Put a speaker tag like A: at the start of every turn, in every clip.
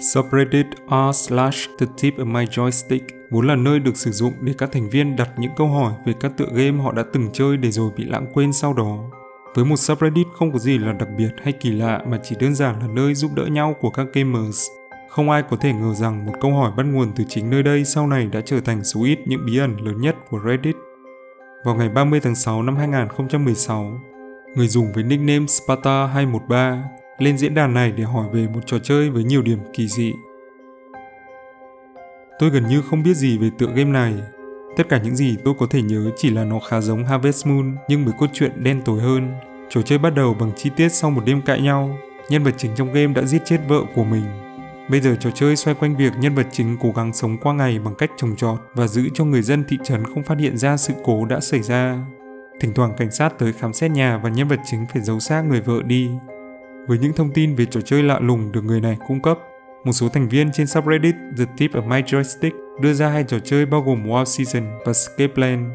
A: Subreddit r slash the tip of my joystick vốn là nơi được sử dụng để các thành viên đặt những câu hỏi về các tựa game họ đã từng chơi để rồi bị lãng quên sau đó. Với một subreddit không có gì là đặc biệt hay kỳ lạ mà chỉ đơn giản là nơi giúp đỡ nhau của các gamers. Không ai có thể ngờ rằng một câu hỏi bắt nguồn từ chính nơi đây sau này đã trở thành số ít những bí ẩn lớn nhất của Reddit. Vào ngày 30 tháng 6 năm 2016, người dùng với nickname Sparta213 lên diễn đàn này để hỏi về một trò chơi với nhiều điểm kỳ dị. Tôi gần như không biết gì về tựa game này. Tất cả những gì tôi có thể nhớ chỉ là nó khá giống Harvest Moon, nhưng với cốt truyện đen tối hơn. Trò chơi bắt đầu bằng chi tiết sau một đêm cãi nhau. Nhân vật chính trong game đã giết chết vợ của mình. Bây giờ trò chơi xoay quanh việc nhân vật chính cố gắng sống qua ngày bằng cách trồng trọt và giữ cho người dân thị trấn không phát hiện ra sự cố đã xảy ra. Thỉnh thoảng cảnh sát tới khám xét nhà và nhân vật chính phải giấu xác người vợ đi. Với những thông tin về trò chơi lạ lùng được người này cung cấp, một số thành viên trên subreddit The Tip of My Joystick đưa ra hai trò chơi bao gồm Wow Season và Escape Plan.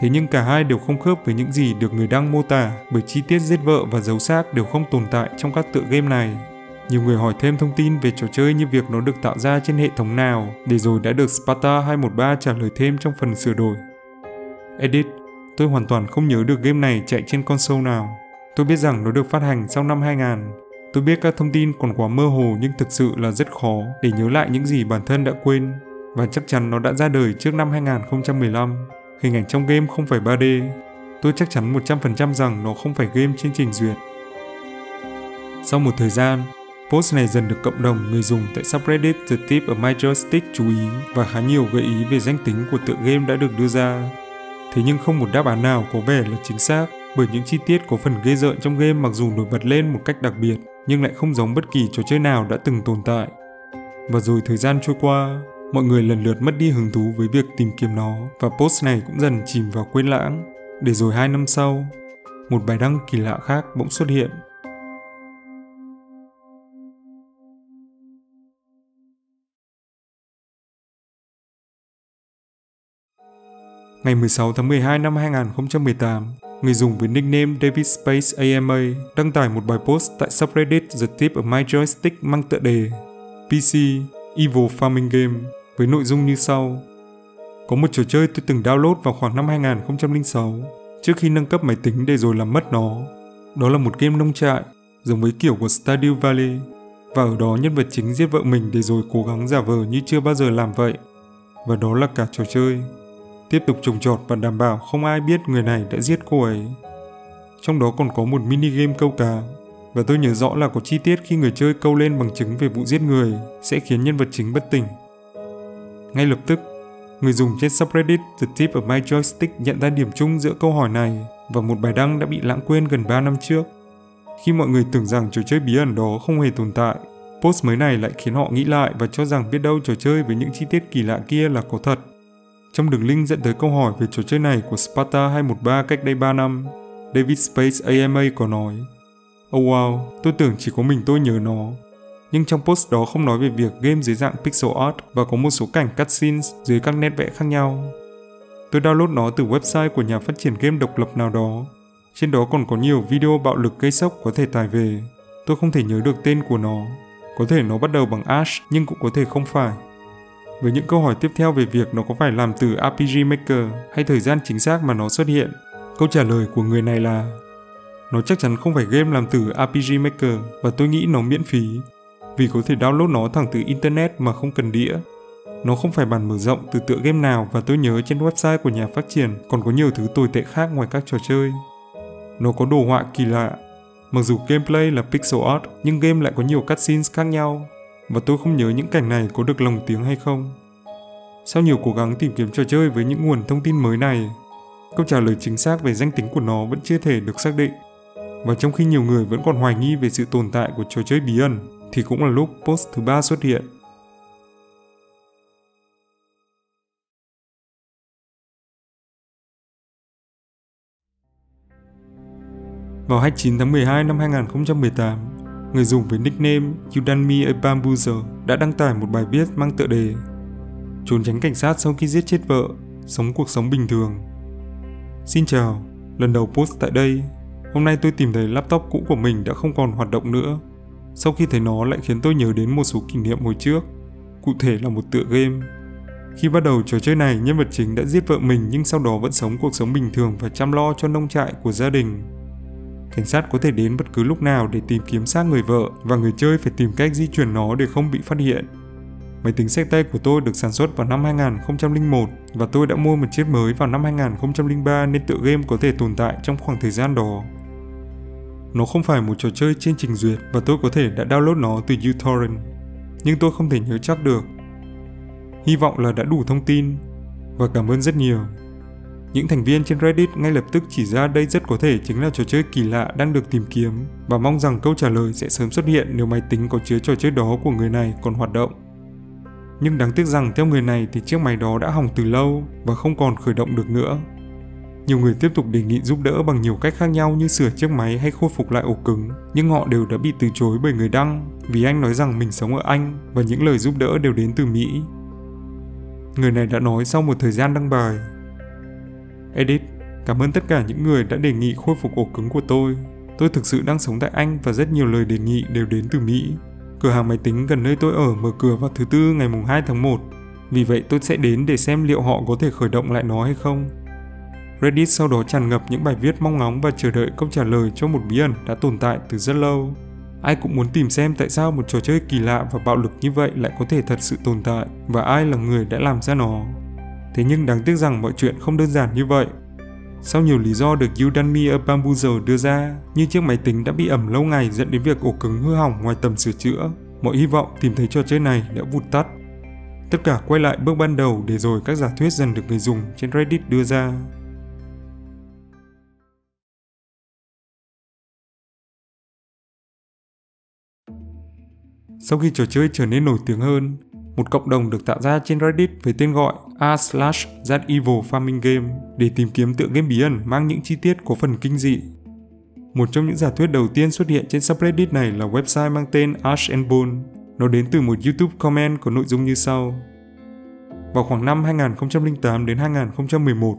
A: Thế nhưng cả hai đều không khớp với những gì được người đăng mô tả bởi chi tiết giết vợ và giấu xác đều không tồn tại trong các tựa game này. Nhiều người hỏi thêm thông tin về trò chơi như việc nó được tạo ra trên hệ thống nào, để rồi đã được Sparta 213 trả lời thêm trong phần sửa đổi. Edit Tôi hoàn toàn không nhớ được game này chạy trên console nào. Tôi biết rằng nó được phát hành sau năm 2000. Tôi biết các thông tin còn quá mơ hồ nhưng thực sự là rất khó để nhớ lại những gì bản thân đã quên. Và chắc chắn nó đã ra đời trước năm 2015. Hình ảnh trong game không phải 3D. Tôi chắc chắn 100% rằng nó không phải game trên trình duyệt. Sau một thời gian, post này dần được cộng đồng người dùng tại subreddit The Tip of My Joystick chú ý và khá nhiều gợi ý về danh tính của tựa game đã được đưa ra. Thế nhưng không một đáp án nào có vẻ là chính xác bởi những chi tiết có phần ghê rợn trong game mặc dù nổi bật lên một cách đặc biệt nhưng lại không giống bất kỳ trò chơi nào đã từng tồn tại. Và rồi thời gian trôi qua, mọi người lần lượt mất đi hứng thú với việc tìm kiếm nó và post này cũng dần chìm vào quên lãng. Để rồi hai năm sau, một bài đăng kỳ lạ khác bỗng xuất hiện Ngày 16 tháng 12 năm 2018, người dùng với nickname David Space AMA đăng tải một bài post tại subreddit The Tip of My Joystick mang tựa đề PC Evil Farming Game với nội dung như sau. Có một trò chơi tôi từng download vào khoảng năm 2006 trước khi nâng cấp máy tính để rồi làm mất nó. Đó là một game nông trại, giống với kiểu của Stardew Valley, và ở đó nhân vật chính giết vợ mình để rồi cố gắng giả vờ như chưa bao giờ làm vậy. Và đó là cả trò chơi tiếp tục trồng trọt và đảm bảo không ai biết người này đã giết cô ấy. Trong đó còn có một mini game câu cá, và tôi nhớ rõ là có chi tiết khi người chơi câu lên bằng chứng về vụ giết người sẽ khiến nhân vật chính bất tỉnh. Ngay lập tức, người dùng trên subreddit The Tip of My Joystick nhận ra điểm chung giữa câu hỏi này và một bài đăng đã bị lãng quên gần 3 năm trước. Khi mọi người tưởng rằng trò chơi bí ẩn đó không hề tồn tại, post mới này lại khiến họ nghĩ lại và cho rằng biết đâu trò chơi với những chi tiết kỳ lạ kia là có thật. Trong đường link dẫn tới câu hỏi về trò chơi này của Sparta 213 cách đây 3 năm, David Space AMA có nói Oh wow, tôi tưởng chỉ có mình tôi nhớ nó. Nhưng trong post đó không nói về việc game dưới dạng pixel art và có một số cảnh cutscenes dưới các nét vẽ khác nhau. Tôi download nó từ website của nhà phát triển game độc lập nào đó. Trên đó còn có nhiều video bạo lực gây sốc có thể tải về. Tôi không thể nhớ được tên của nó. Có thể nó bắt đầu bằng Ash nhưng cũng có thể không phải với những câu hỏi tiếp theo về việc nó có phải làm từ RPG Maker hay thời gian chính xác mà nó xuất hiện. Câu trả lời của người này là, nó chắc chắn không phải game làm từ RPG Maker và tôi nghĩ nó miễn phí, vì có thể download nó thẳng từ internet mà không cần đĩa. Nó không phải bản mở rộng từ tựa game nào và tôi nhớ trên website của nhà phát triển còn có nhiều thứ tồi tệ khác ngoài các trò chơi. Nó có đồ họa kỳ lạ. Mặc dù gameplay là pixel art nhưng game lại có nhiều cutscenes khác nhau và tôi không nhớ những cảnh này có được lồng tiếng hay không. Sau nhiều cố gắng tìm kiếm trò chơi với những nguồn thông tin mới này, câu trả lời chính xác về danh tính của nó vẫn chưa thể được xác định. Và trong khi nhiều người vẫn còn hoài nghi về sự tồn tại của trò chơi bí ẩn, thì cũng là lúc post thứ ba xuất hiện. Vào 29 tháng 12 năm 2018, người dùng với nickname Yudanmi Bambuzer đã đăng tải một bài viết mang tựa đề Trốn tránh cảnh sát sau khi giết chết vợ, sống cuộc sống bình thường. Xin chào, lần đầu post tại đây. Hôm nay tôi tìm thấy laptop cũ của mình đã không còn hoạt động nữa. sau khi thấy nó lại khiến tôi nhớ đến một số kỷ niệm hồi trước, cụ thể là một tựa game. Khi bắt đầu trò chơi này, nhân vật chính đã giết vợ mình nhưng sau đó vẫn sống cuộc sống bình thường và chăm lo cho nông trại của gia đình. Cảnh sát có thể đến bất cứ lúc nào để tìm kiếm xác người vợ và người chơi phải tìm cách di chuyển nó để không bị phát hiện. Máy tính sách tay của tôi được sản xuất vào năm 2001 và tôi đã mua một chiếc mới vào năm 2003 nên tựa game có thể tồn tại trong khoảng thời gian đó. Nó không phải một trò chơi trên trình duyệt và tôi có thể đã download nó từ uTorrent, nhưng tôi không thể nhớ chắc được. Hy vọng là đã đủ thông tin và cảm ơn rất nhiều. Những thành viên trên Reddit ngay lập tức chỉ ra đây rất có thể chính là trò chơi kỳ lạ đang được tìm kiếm và mong rằng câu trả lời sẽ sớm xuất hiện nếu máy tính có chứa trò chơi đó của người này còn hoạt động. Nhưng đáng tiếc rằng theo người này thì chiếc máy đó đã hỏng từ lâu và không còn khởi động được nữa. Nhiều người tiếp tục đề nghị giúp đỡ bằng nhiều cách khác nhau như sửa chiếc máy hay khôi phục lại ổ cứng, nhưng họ đều đã bị từ chối bởi người đăng vì anh nói rằng mình sống ở Anh và những lời giúp đỡ đều đến từ Mỹ. Người này đã nói sau một thời gian đăng bài. Edit, cảm ơn tất cả những người đã đề nghị khôi phục ổ cứng của tôi. Tôi thực sự đang sống tại Anh và rất nhiều lời đề nghị đều đến từ Mỹ. Cửa hàng máy tính gần nơi tôi ở mở cửa vào thứ tư ngày mùng 2 tháng 1. Vì vậy tôi sẽ đến để xem liệu họ có thể khởi động lại nó hay không. Reddit sau đó tràn ngập những bài viết mong ngóng và chờ đợi câu trả lời cho một bí ẩn đã tồn tại từ rất lâu. Ai cũng muốn tìm xem tại sao một trò chơi kỳ lạ và bạo lực như vậy lại có thể thật sự tồn tại và ai là người đã làm ra nó. Thế nhưng đáng tiếc rằng mọi chuyện không đơn giản như vậy. Sau nhiều lý do được Udemy ở Bamboozle đưa ra, như chiếc máy tính đã bị ẩm lâu ngày dẫn đến việc ổ cứng hư hỏng ngoài tầm sửa chữa, mọi hy vọng tìm thấy trò chơi này đã vụt tắt. Tất cả quay lại bước ban đầu để rồi các giả thuyết dần được người dùng trên Reddit đưa ra. Sau khi trò chơi trở nên nổi tiếng hơn, một cộng đồng được tạo ra trên Reddit với tên gọi r slash that evil farming game để tìm kiếm tựa game bí ẩn mang những chi tiết có phần kinh dị. Một trong những giả thuyết đầu tiên xuất hiện trên subreddit này là website mang tên Ash and Bone. Nó đến từ một YouTube comment có nội dung như sau. Vào khoảng năm 2008 đến 2011,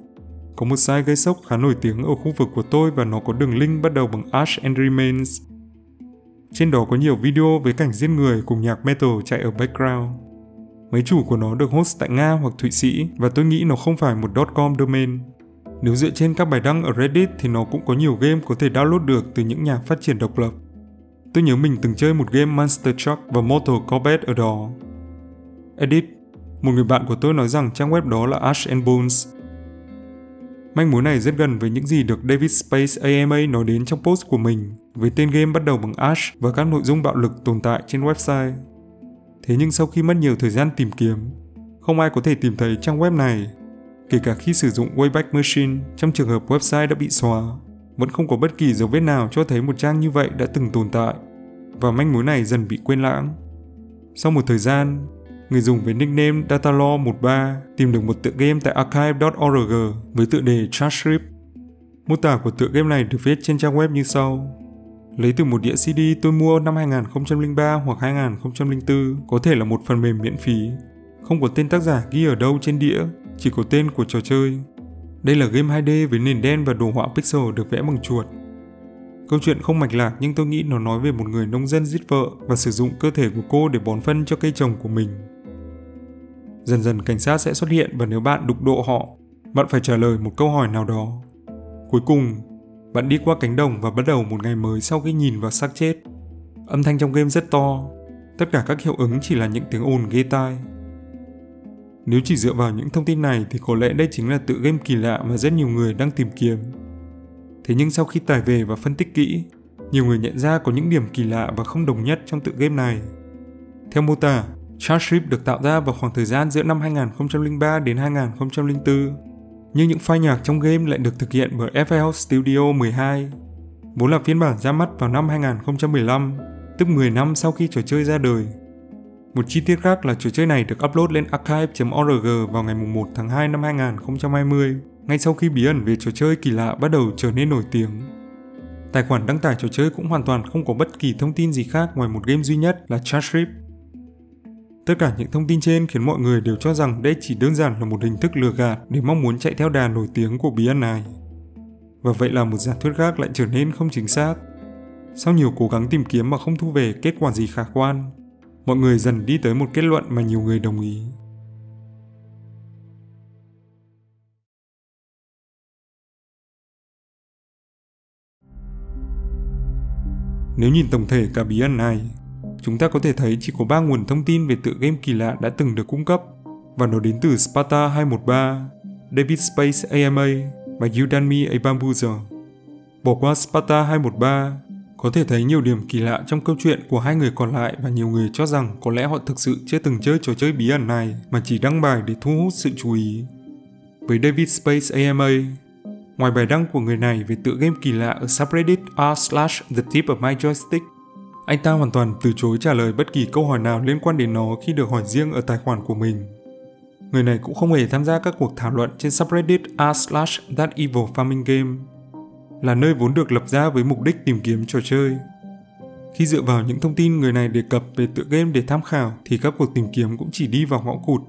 A: có một site gây sốc khá nổi tiếng ở khu vực của tôi và nó có đường link bắt đầu bằng Ash and Remains. Trên đó có nhiều video với cảnh giết người cùng nhạc metal chạy ở background. Mấy chủ của nó được host tại Nga hoặc Thụy Sĩ và tôi nghĩ nó không phải một .com domain. Nếu dựa trên các bài đăng ở Reddit thì nó cũng có nhiều game có thể download được từ những nhà phát triển độc lập. Tôi nhớ mình từng chơi một game Monster Truck và Mortal Kombat ở đó. Edit Một người bạn của tôi nói rằng trang web đó là Ash and Bones. Manh mối này rất gần với những gì được David Space AMA nói đến trong post của mình, với tên game bắt đầu bằng Ash và các nội dung bạo lực tồn tại trên website. Thế nhưng sau khi mất nhiều thời gian tìm kiếm, không ai có thể tìm thấy trang web này. Kể cả khi sử dụng Wayback Machine trong trường hợp website đã bị xóa, vẫn không có bất kỳ dấu vết nào cho thấy một trang như vậy đã từng tồn tại, và manh mối này dần bị quên lãng. Sau một thời gian, người dùng với nickname Datalaw13 tìm được một tựa game tại archive.org với tựa đề Transcript. Mô tả của tựa game này được viết trên trang web như sau lấy từ một đĩa CD tôi mua năm 2003 hoặc 2004, có thể là một phần mềm miễn phí. Không có tên tác giả ghi ở đâu trên đĩa, chỉ có tên của trò chơi. Đây là game 2D với nền đen và đồ họa pixel được vẽ bằng chuột. Câu chuyện không mạch lạc nhưng tôi nghĩ nó nói về một người nông dân giết vợ và sử dụng cơ thể của cô để bón phân cho cây trồng của mình. Dần dần cảnh sát sẽ xuất hiện và nếu bạn đục độ họ, bạn phải trả lời một câu hỏi nào đó. Cuối cùng, bạn đi qua cánh đồng và bắt đầu một ngày mới sau khi nhìn vào xác chết. Âm thanh trong game rất to, tất cả các hiệu ứng chỉ là những tiếng ồn ghê tai. Nếu chỉ dựa vào những thông tin này thì có lẽ đây chính là tự game kỳ lạ mà rất nhiều người đang tìm kiếm. Thế nhưng sau khi tải về và phân tích kỹ, nhiều người nhận ra có những điểm kỳ lạ và không đồng nhất trong tự game này. Theo mô tả, Chartrip được tạo ra vào khoảng thời gian giữa năm 2003 đến 2004 nhưng những file nhạc trong game lại được thực hiện bởi FL Studio 12, vốn là phiên bản ra mắt vào năm 2015, tức 10 năm sau khi trò chơi ra đời. Một chi tiết khác là trò chơi này được upload lên archive.org vào ngày 1 tháng 2 năm 2020, ngay sau khi bí ẩn về trò chơi kỳ lạ bắt đầu trở nên nổi tiếng. Tài khoản đăng tải trò chơi cũng hoàn toàn không có bất kỳ thông tin gì khác ngoài một game duy nhất là Chartrip Tất cả những thông tin trên khiến mọi người đều cho rằng đây chỉ đơn giản là một hình thức lừa gạt để mong muốn chạy theo đà nổi tiếng của bí ẩn này. Và vậy là một giả thuyết khác lại trở nên không chính xác. Sau nhiều cố gắng tìm kiếm mà không thu về kết quả gì khả quan, mọi người dần đi tới một kết luận mà nhiều người đồng ý. Nếu nhìn tổng thể cả bí ẩn này, chúng ta có thể thấy chỉ có 3 nguồn thông tin về tựa game kỳ lạ đã từng được cung cấp, và nó đến từ Sparta 213, David Space AMA và Udemy A Bambuzer. Bỏ qua Sparta 213, có thể thấy nhiều điểm kỳ lạ trong câu chuyện của hai người còn lại và nhiều người cho rằng có lẽ họ thực sự chưa từng chơi trò chơi bí ẩn này mà chỉ đăng bài để thu hút sự chú ý. Với David Space AMA, ngoài bài đăng của người này về tựa game kỳ lạ ở subreddit r slash the tip of my joystick, anh ta hoàn toàn từ chối trả lời bất kỳ câu hỏi nào liên quan đến nó khi được hỏi riêng ở tài khoản của mình. Người này cũng không hề tham gia các cuộc thảo luận trên subreddit r slash that evil farming game là nơi vốn được lập ra với mục đích tìm kiếm trò chơi. Khi dựa vào những thông tin người này đề cập về tựa game để tham khảo thì các cuộc tìm kiếm cũng chỉ đi vào ngõ cụt.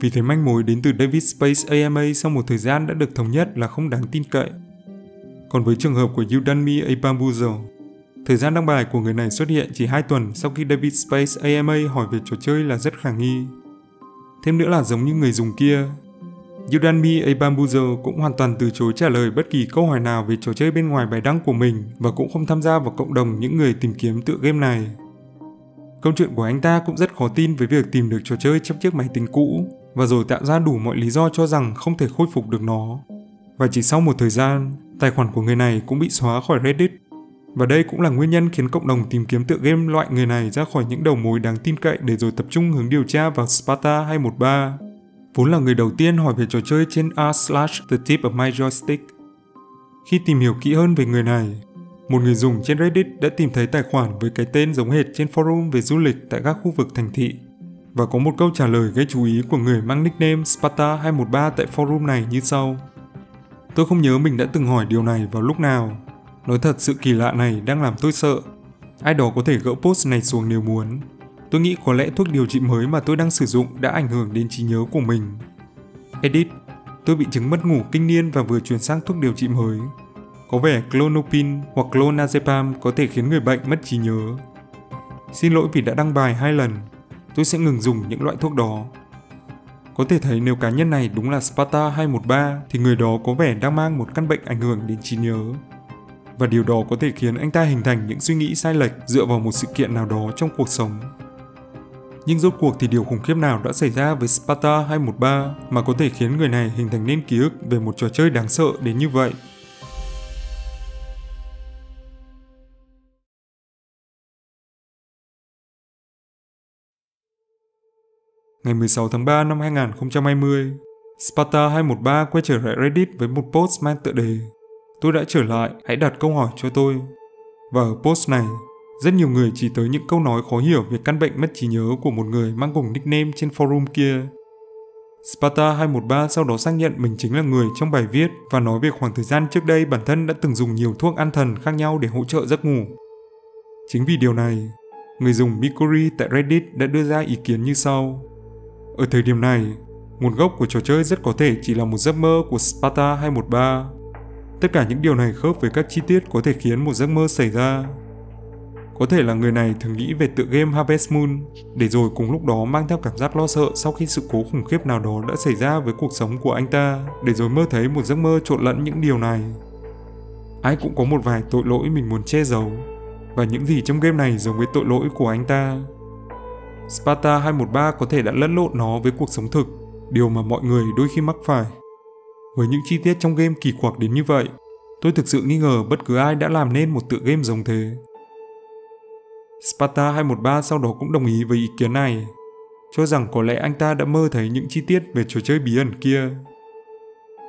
A: Vì thế manh mối đến từ David Space AMA sau một thời gian đã được thống nhất là không đáng tin cậy. Còn với trường hợp của Udemy A Bamboozle, thời gian đăng bài của người này xuất hiện chỉ 2 tuần sau khi David Space AMA hỏi về trò chơi là rất khả nghi. Thêm nữa là giống như người dùng kia, Udemy A cũng hoàn toàn từ chối trả lời bất kỳ câu hỏi nào về trò chơi bên ngoài bài đăng của mình và cũng không tham gia vào cộng đồng những người tìm kiếm tựa game này. Câu chuyện của anh ta cũng rất khó tin với việc tìm được trò chơi trong chiếc máy tính cũ và rồi tạo ra đủ mọi lý do cho rằng không thể khôi phục được nó. Và chỉ sau một thời gian, tài khoản của người này cũng bị xóa khỏi Reddit. Và đây cũng là nguyên nhân khiến cộng đồng tìm kiếm tựa game loại người này ra khỏi những đầu mối đáng tin cậy để rồi tập trung hướng điều tra vào Sparta 213 vốn là người đầu tiên hỏi về trò chơi trên r slash the tip of my joystick. Khi tìm hiểu kỹ hơn về người này, một người dùng trên Reddit đã tìm thấy tài khoản với cái tên giống hệt trên forum về du lịch tại các khu vực thành thị và có một câu trả lời gây chú ý của người mang nickname Sparta 213 tại forum này như sau. Tôi không nhớ mình đã từng hỏi điều này vào lúc nào. Nói thật sự kỳ lạ này đang làm tôi sợ. Ai đó có thể gỡ post này xuống nếu muốn. Tôi nghĩ có lẽ thuốc điều trị mới mà tôi đang sử dụng đã ảnh hưởng đến trí nhớ của mình. Edit, tôi bị chứng mất ngủ kinh niên và vừa chuyển sang thuốc điều trị mới. Có vẻ clonopin hoặc clonazepam có thể khiến người bệnh mất trí nhớ. Xin lỗi vì đã đăng bài hai lần. Tôi sẽ ngừng dùng những loại thuốc đó. Có thể thấy nếu cá nhân này đúng là Sparta 213 thì người đó có vẻ đang mang một căn bệnh ảnh hưởng đến trí nhớ. Và điều đó có thể khiến anh ta hình thành những suy nghĩ sai lệch dựa vào một sự kiện nào đó trong cuộc sống. Nhưng rốt cuộc thì điều khủng khiếp nào đã xảy ra với Sparta 213 mà có thể khiến người này hình thành nên ký ức về một trò chơi đáng sợ đến như vậy? Ngày 16 tháng 3 năm 2020, Sparta 213 quay trở lại Reddit với một post mang tựa đề Tôi đã trở lại, hãy đặt câu hỏi cho tôi. Và ở post này, rất nhiều người chỉ tới những câu nói khó hiểu về căn bệnh mất trí nhớ của một người mang cùng nickname trên forum kia. Sparta 213 sau đó xác nhận mình chính là người trong bài viết và nói về khoảng thời gian trước đây bản thân đã từng dùng nhiều thuốc an thần khác nhau để hỗ trợ giấc ngủ. Chính vì điều này, người dùng Mikori tại Reddit đã đưa ra ý kiến như sau. Ở thời điểm này, nguồn gốc của trò chơi rất có thể chỉ là một giấc mơ của Sparta 213. Tất cả những điều này khớp với các chi tiết có thể khiến một giấc mơ xảy ra. Có thể là người này thường nghĩ về tựa game Harvest Moon, để rồi cùng lúc đó mang theo cảm giác lo sợ sau khi sự cố khủng khiếp nào đó đã xảy ra với cuộc sống của anh ta, để rồi mơ thấy một giấc mơ trộn lẫn những điều này. Ai cũng có một vài tội lỗi mình muốn che giấu, và những gì trong game này giống với tội lỗi của anh ta. Sparta 213 có thể đã lẫn lộn nó với cuộc sống thực, điều mà mọi người đôi khi mắc phải. Với những chi tiết trong game kỳ quặc đến như vậy, tôi thực sự nghi ngờ bất cứ ai đã làm nên một tựa game giống thế. Sparta 213 sau đó cũng đồng ý với ý kiến này, cho rằng có lẽ anh ta đã mơ thấy những chi tiết về trò chơi bí ẩn kia.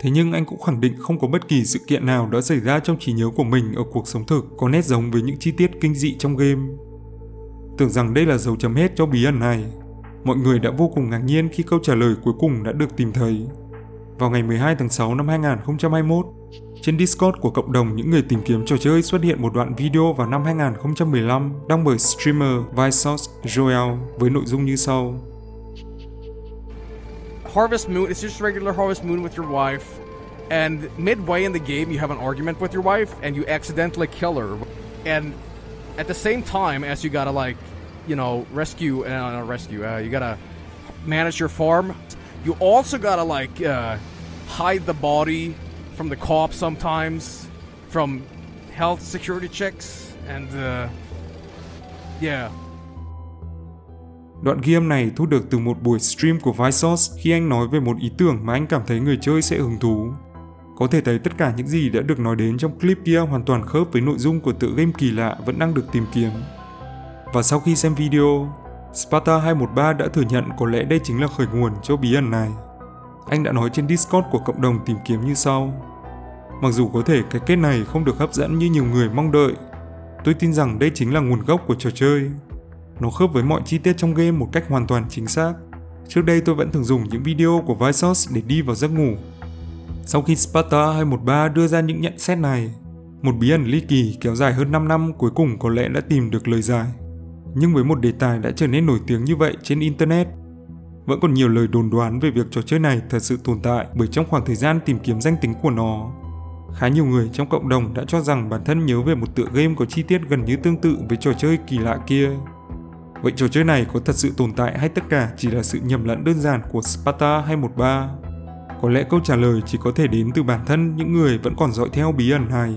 A: Thế nhưng anh cũng khẳng định không có bất kỳ sự kiện nào đã xảy ra trong trí nhớ của mình ở cuộc sống thực có nét giống với những chi tiết kinh dị trong game. Tưởng rằng đây là dấu chấm hết cho bí ẩn này, mọi người đã vô cùng ngạc nhiên khi câu trả lời cuối cùng đã được tìm thấy. Vào ngày 12 tháng 6 năm 2021, trên Discord của cộng đồng những người tìm kiếm trò chơi xuất hiện một đoạn video vào năm 2015 đăng bởi streamer Vsauce Joel với nội dung như sau.
B: Harvest Moon is just regular Harvest Moon with your wife, and midway in the game you have an argument with your wife and you accidentally kill her. and at the same time as you gotta like, you know, rescue uh, rescue. Uh, you gotta manage your farm. You also gotta like uh, hide the body from the cops sometimes, from health security checks, and uh, yeah.
A: Đoạn ghi âm này thu được từ một buổi stream của Vsauce khi anh nói về một ý tưởng mà anh cảm thấy người chơi sẽ hứng thú. Có thể thấy tất cả những gì đã được nói đến trong clip kia hoàn toàn khớp với nội dung của tựa game kỳ lạ vẫn đang được tìm kiếm. Và sau khi xem video, Sparta 213 đã thừa nhận có lẽ đây chính là khởi nguồn cho bí ẩn này. Anh đã nói trên Discord của cộng đồng tìm kiếm như sau. Mặc dù có thể cái kết này không được hấp dẫn như nhiều người mong đợi, tôi tin rằng đây chính là nguồn gốc của trò chơi. Nó khớp với mọi chi tiết trong game một cách hoàn toàn chính xác. Trước đây tôi vẫn thường dùng những video của Vsauce để đi vào giấc ngủ. Sau khi Sparta 213 đưa ra những nhận xét này, một bí ẩn ly kỳ kéo dài hơn 5 năm cuối cùng có lẽ đã tìm được lời giải. Nhưng với một đề tài đã trở nên nổi tiếng như vậy trên Internet, vẫn còn nhiều lời đồn đoán về việc trò chơi này thật sự tồn tại bởi trong khoảng thời gian tìm kiếm danh tính của nó. Khá nhiều người trong cộng đồng đã cho rằng bản thân nhớ về một tựa game có chi tiết gần như tương tự với trò chơi kỳ lạ kia. Vậy trò chơi này có thật sự tồn tại hay tất cả chỉ là sự nhầm lẫn đơn giản của Sparta 213? Có lẽ câu trả lời chỉ có thể đến từ bản thân những người vẫn còn dõi theo bí ẩn này.